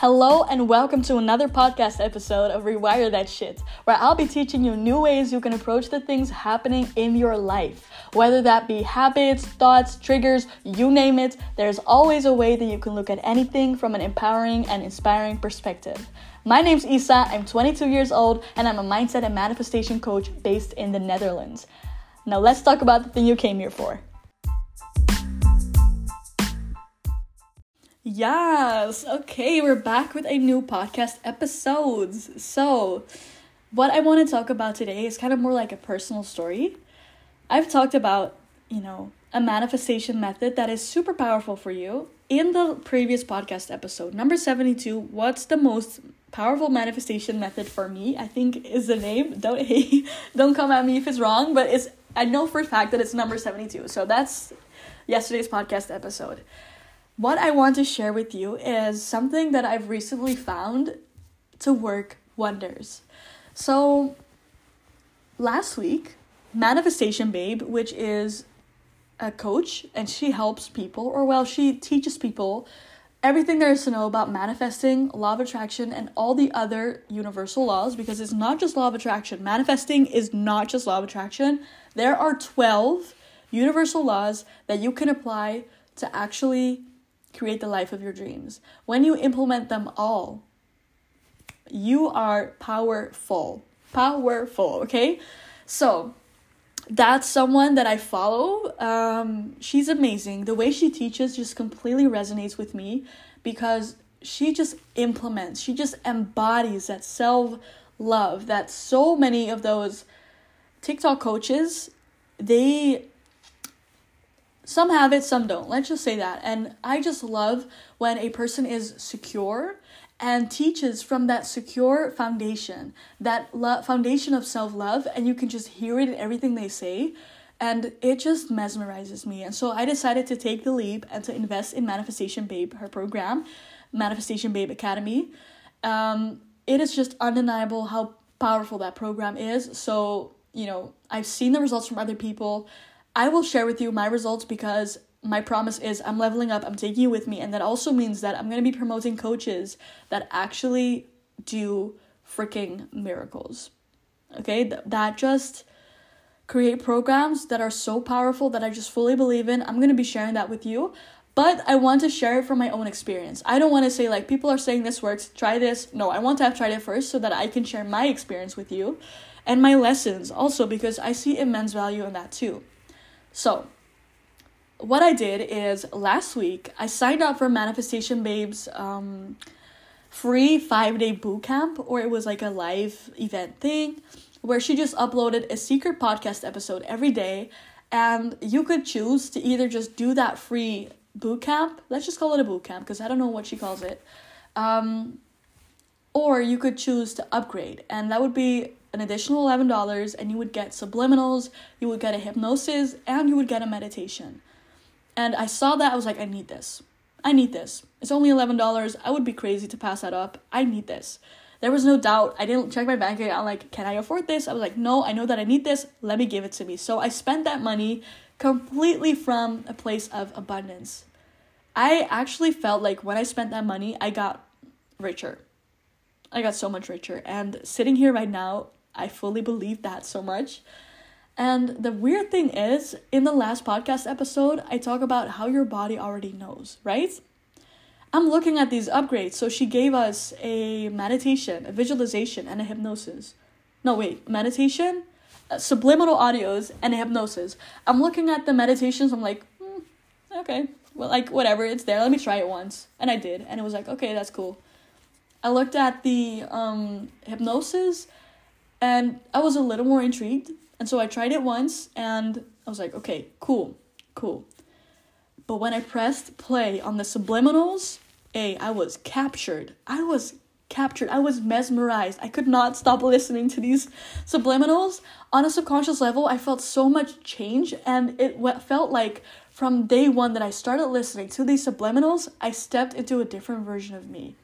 Hello and welcome to another podcast episode of Rewire That Shit, where I'll be teaching you new ways you can approach the things happening in your life. Whether that be habits, thoughts, triggers, you name it, there's always a way that you can look at anything from an empowering and inspiring perspective. My name's Isa, I'm 22 years old, and I'm a mindset and manifestation coach based in the Netherlands. Now let's talk about the thing you came here for. Yes. Okay, we're back with a new podcast episodes. So, what I want to talk about today is kind of more like a personal story. I've talked about, you know, a manifestation method that is super powerful for you in the previous podcast episode, number 72, what's the most powerful manifestation method for me? I think is the name. Don't hey, don't come at me if it's wrong, but it's I know for a fact that it's number 72. So that's yesterday's podcast episode what I want to share with you is something that I've recently found to work wonders. So, last week, Manifestation Babe, which is a coach and she helps people, or well, she teaches people everything there is to know about manifesting, law of attraction, and all the other universal laws because it's not just law of attraction. Manifesting is not just law of attraction. There are 12 universal laws that you can apply to actually create the life of your dreams. When you implement them all, you are powerful. Powerful, okay? So, that's someone that I follow. Um, she's amazing. The way she teaches just completely resonates with me because she just implements, she just embodies that self love that so many of those TikTok coaches they some have it, some don't. Let's just say that. And I just love when a person is secure and teaches from that secure foundation, that lo- foundation of self love, and you can just hear it in everything they say. And it just mesmerizes me. And so I decided to take the leap and to invest in Manifestation Babe, her program, Manifestation Babe Academy. Um, it is just undeniable how powerful that program is. So, you know, I've seen the results from other people. I will share with you my results because my promise is I'm leveling up, I'm taking you with me, and that also means that I'm going to be promoting coaches that actually do freaking miracles. Okay? Th- that just create programs that are so powerful that I just fully believe in. I'm going to be sharing that with you. But I want to share it from my own experience. I don't want to say, like, people are saying this works, try this. No, I want to have tried it first so that I can share my experience with you and my lessons also because I see immense value in that too. So, what I did is last week I signed up for Manifestation Babes um, free five day boot camp, or it was like a live event thing where she just uploaded a secret podcast episode every day, and you could choose to either just do that free boot camp. Let's just call it a boot camp because I don't know what she calls it. Um, or you could choose to upgrade, and that would be an additional $11 and you would get subliminals, you would get a hypnosis, and you would get a meditation. And I saw that, I was like, I need this. I need this. It's only $11. I would be crazy to pass that up. I need this. There was no doubt. I didn't check my bank account. I'm like, can I afford this? I was like, no, I know that I need this. Let me give it to me. So I spent that money completely from a place of abundance. I actually felt like when I spent that money, I got richer. I got so much richer. And sitting here right now, I fully believe that so much. And the weird thing is, in the last podcast episode, I talk about how your body already knows, right? I'm looking at these upgrades. So she gave us a meditation, a visualization, and a hypnosis. No, wait, meditation, uh, subliminal audios, and a hypnosis. I'm looking at the meditations. I'm like, hmm, okay, well, like whatever, it's there. Let me try it once, and I did, and it was like, okay, that's cool. I looked at the um, hypnosis and I was a little more intrigued. And so I tried it once and I was like, okay, cool, cool. But when I pressed play on the subliminals, hey, I was captured. I was captured. I was mesmerized. I could not stop listening to these subliminals. On a subconscious level, I felt so much change, and it felt like from day one that I started listening to these subliminals, I stepped into a different version of me.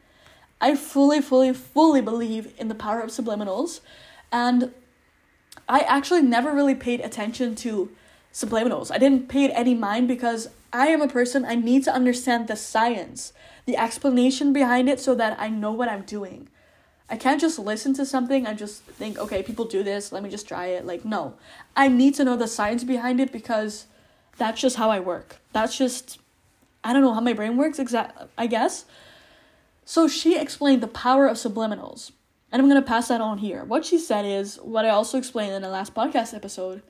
I fully, fully, fully believe in the power of subliminals and I actually never really paid attention to subliminals. I didn't pay it any mind because I am a person, I need to understand the science, the explanation behind it so that I know what I'm doing. I can't just listen to something and just think, okay, people do this, let me just try it. Like, no. I need to know the science behind it because that's just how I work. That's just, I don't know how my brain works, exact, I guess. So she explained the power of subliminals. And I'm going to pass that on here. What she said is what I also explained in the last podcast episode.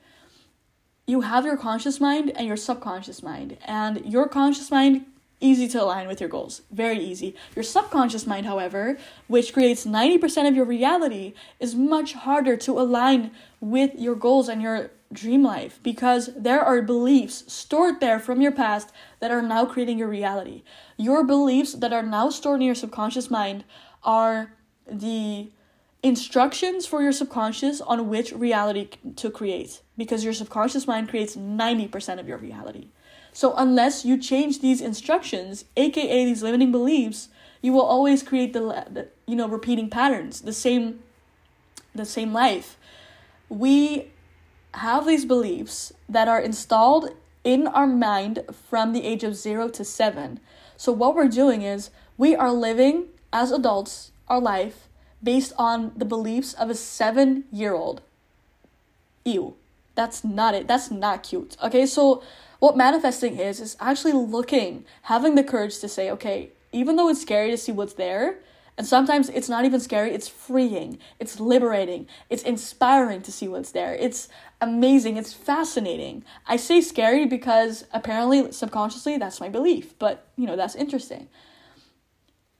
You have your conscious mind and your subconscious mind. And your conscious mind easy to align with your goals. Very easy. Your subconscious mind, however, which creates 90% of your reality, is much harder to align with your goals and your dream life because there are beliefs stored there from your past that are now creating your reality. Your beliefs that are now stored in your subconscious mind are the instructions for your subconscious on which reality to create because your subconscious mind creates 90% of your reality. So unless you change these instructions, aka these limiting beliefs, you will always create the, the you know repeating patterns, the same the same life. We have these beliefs that are installed in our mind from the age of 0 to 7. So what we're doing is we are living as adults our life based on the beliefs of a 7-year-old. Ew. That's not it. That's not cute. Okay? So what manifesting is, is actually looking, having the courage to say, okay, even though it's scary to see what's there, and sometimes it's not even scary, it's freeing, it's liberating, it's inspiring to see what's there. It's amazing, it's fascinating. I say scary because apparently subconsciously that's my belief, but you know, that's interesting.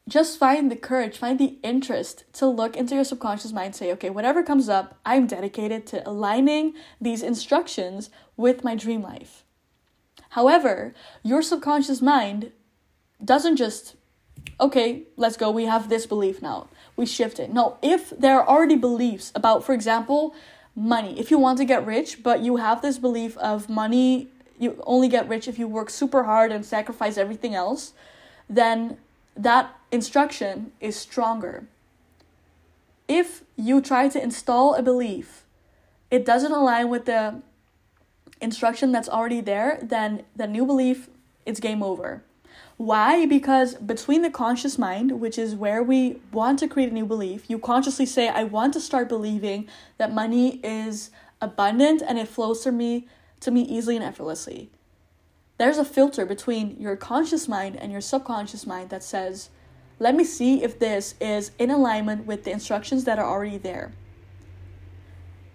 Just find the courage, find the interest to look into your subconscious mind, say, okay, whatever comes up, I'm dedicated to aligning these instructions with my dream life. However, your subconscious mind doesn't just, okay, let's go, we have this belief now. We shift it. No, if there are already beliefs about, for example, money, if you want to get rich, but you have this belief of money, you only get rich if you work super hard and sacrifice everything else, then that instruction is stronger. If you try to install a belief, it doesn't align with the instruction that's already there, then the new belief it's game over. Why? Because between the conscious mind, which is where we want to create a new belief, you consciously say, I want to start believing that money is abundant and it flows to me to me easily and effortlessly. There's a filter between your conscious mind and your subconscious mind that says, let me see if this is in alignment with the instructions that are already there.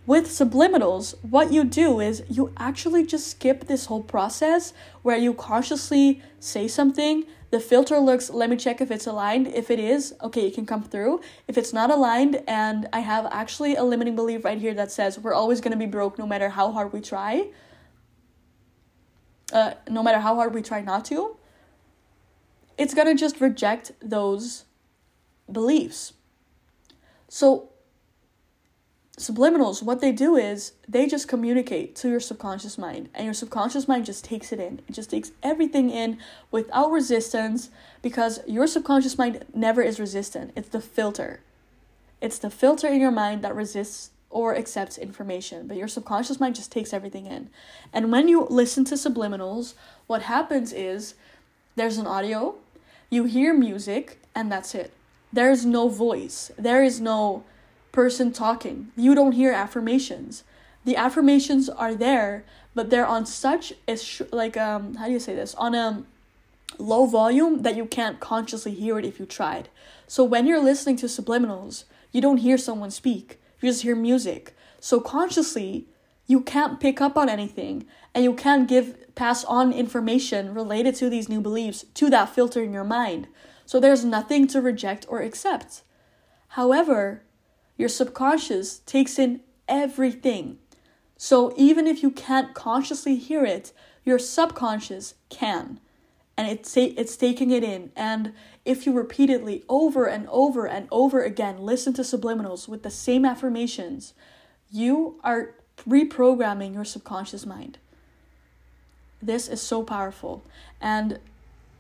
With subliminals, what you do is you actually just skip this whole process where you consciously say something. The filter looks, let me check if it's aligned. If it is, okay, it can come through. If it's not aligned, and I have actually a limiting belief right here that says we're always going to be broke no matter how hard we try, uh, no matter how hard we try not to, it's to just reject those beliefs. So subliminals, what they do is they just communicate to your subconscious mind, and your subconscious mind just takes it in. It just takes everything in without resistance because your subconscious mind never is resistant. It's the filter. It's the filter in your mind that resists or accepts information, but your subconscious mind just takes everything in. And when you listen to subliminals, what happens is there's an audio, you hear music, and that's it. There's no voice. There is no person talking. You don't hear affirmations. The affirmations are there, but they're on such a sh- like um how do you say this? On a low volume that you can't consciously hear it if you tried. So when you're listening to subliminals, you don't hear someone speak. You just hear music. So consciously, you can't pick up on anything and you can't give pass on information related to these new beliefs to that filter in your mind. So there's nothing to reject or accept. However, your subconscious takes in everything. So even if you can't consciously hear it, your subconscious can. And it's, it's taking it in. And if you repeatedly, over and over and over again, listen to subliminals with the same affirmations, you are reprogramming your subconscious mind. This is so powerful. And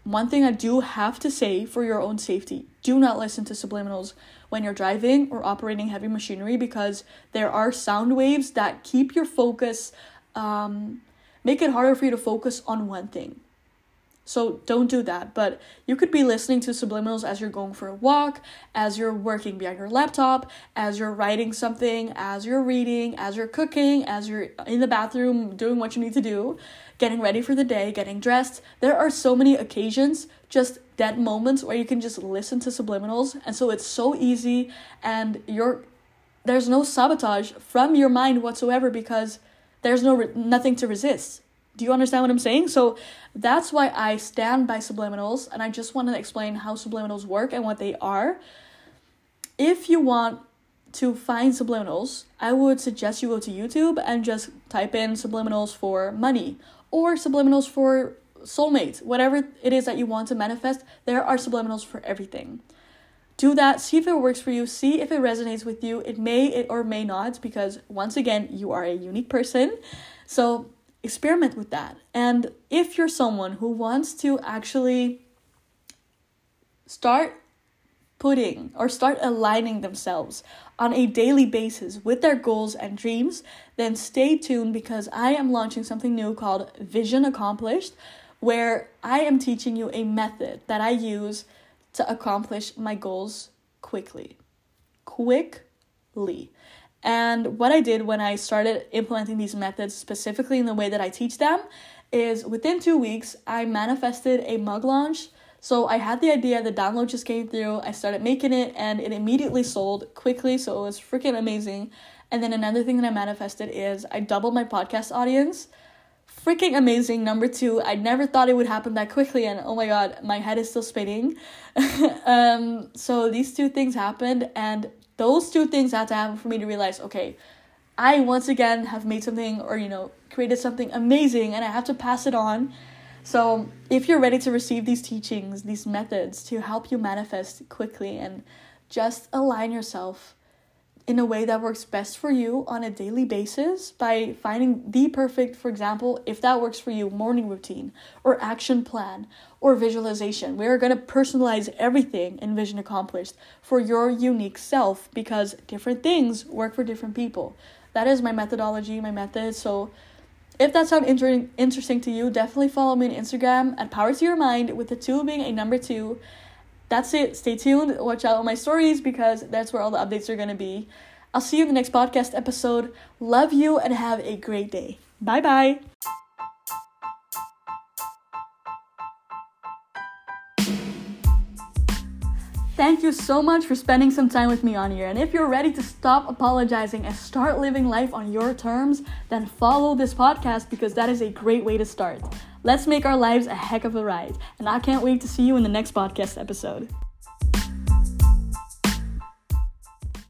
one thing I do have to say for your own safety do not listen to subliminals when you're driving or operating heavy machinery because there are sound waves that keep your focus, um, make it harder for you to focus on one thing. So don't do that. But you could be listening to subliminals as you're going for a walk, as you're working behind your laptop, as you're writing something, as you're reading, as you're cooking, as you're in the bathroom doing what you need to do, getting ready for the day, getting dressed. There are so many occasions, just dead moments where you can just listen to subliminals. And so it's so easy and you're there's no sabotage from your mind whatsoever because there's no re- nothing to resist do you understand what I'm saying? So that's why I stand by subliminals and I just want to explain how subliminals work and what they are. If you want to find subliminals, I would suggest you go to YouTube and just type in subliminals for money or subliminals for soulmates, whatever it is that you want to manifest, there are subliminals for everything. Do that, see if it works for you, see if it resonates with you. It may it or may not because once again, you are a unique person. So experiment with that. And if you're someone who wants to actually start putting or start aligning themselves on a daily basis with their goals and dreams, then stay tuned because I am launching something new called Vision Accomplished, where I am teaching you a method that I use to accomplish my goals quickly. Quickly. And what I did when I started implementing these methods specifically in the way that I teach them is within two weeks, I manifested a mug launch. So I had the idea, the download just came through, I started making it, and it immediately sold quickly. So it was freaking amazing. And then another thing that I manifested is I doubled my podcast audience. Freaking amazing. Number two, I never thought it would happen that quickly, and oh my god, my head is still spinning. um, so these two things happened, and those two things had to happen for me to realize okay i once again have made something or you know created something amazing and i have to pass it on. So if you're ready to receive these teachings these methods to help you manifest quickly and just align yourself in a way that works best for you on a daily basis by finding the perfect, for example, if that works for you, morning routine or action plan or visualization. We are going to personalize everything in Vision Accomplished for your unique self because different things work for different people. That is my methodology, my method. So if that sounds inter- interesting to you, definitely follow me on Instagram at Power to Your Mind with the two being a number two that's it. Stay tuned. Watch out on my stories because that's where all the updates are going to be. I'll see you in the next podcast episode. Love you and have a great day. Bye bye. Thank you so much for spending some time with me on here. And if you're ready to stop apologizing and start living life on your terms, then follow this podcast because that is a great way to start. Let's make our lives a heck of a ride. And I can't wait to see you in the next podcast episode.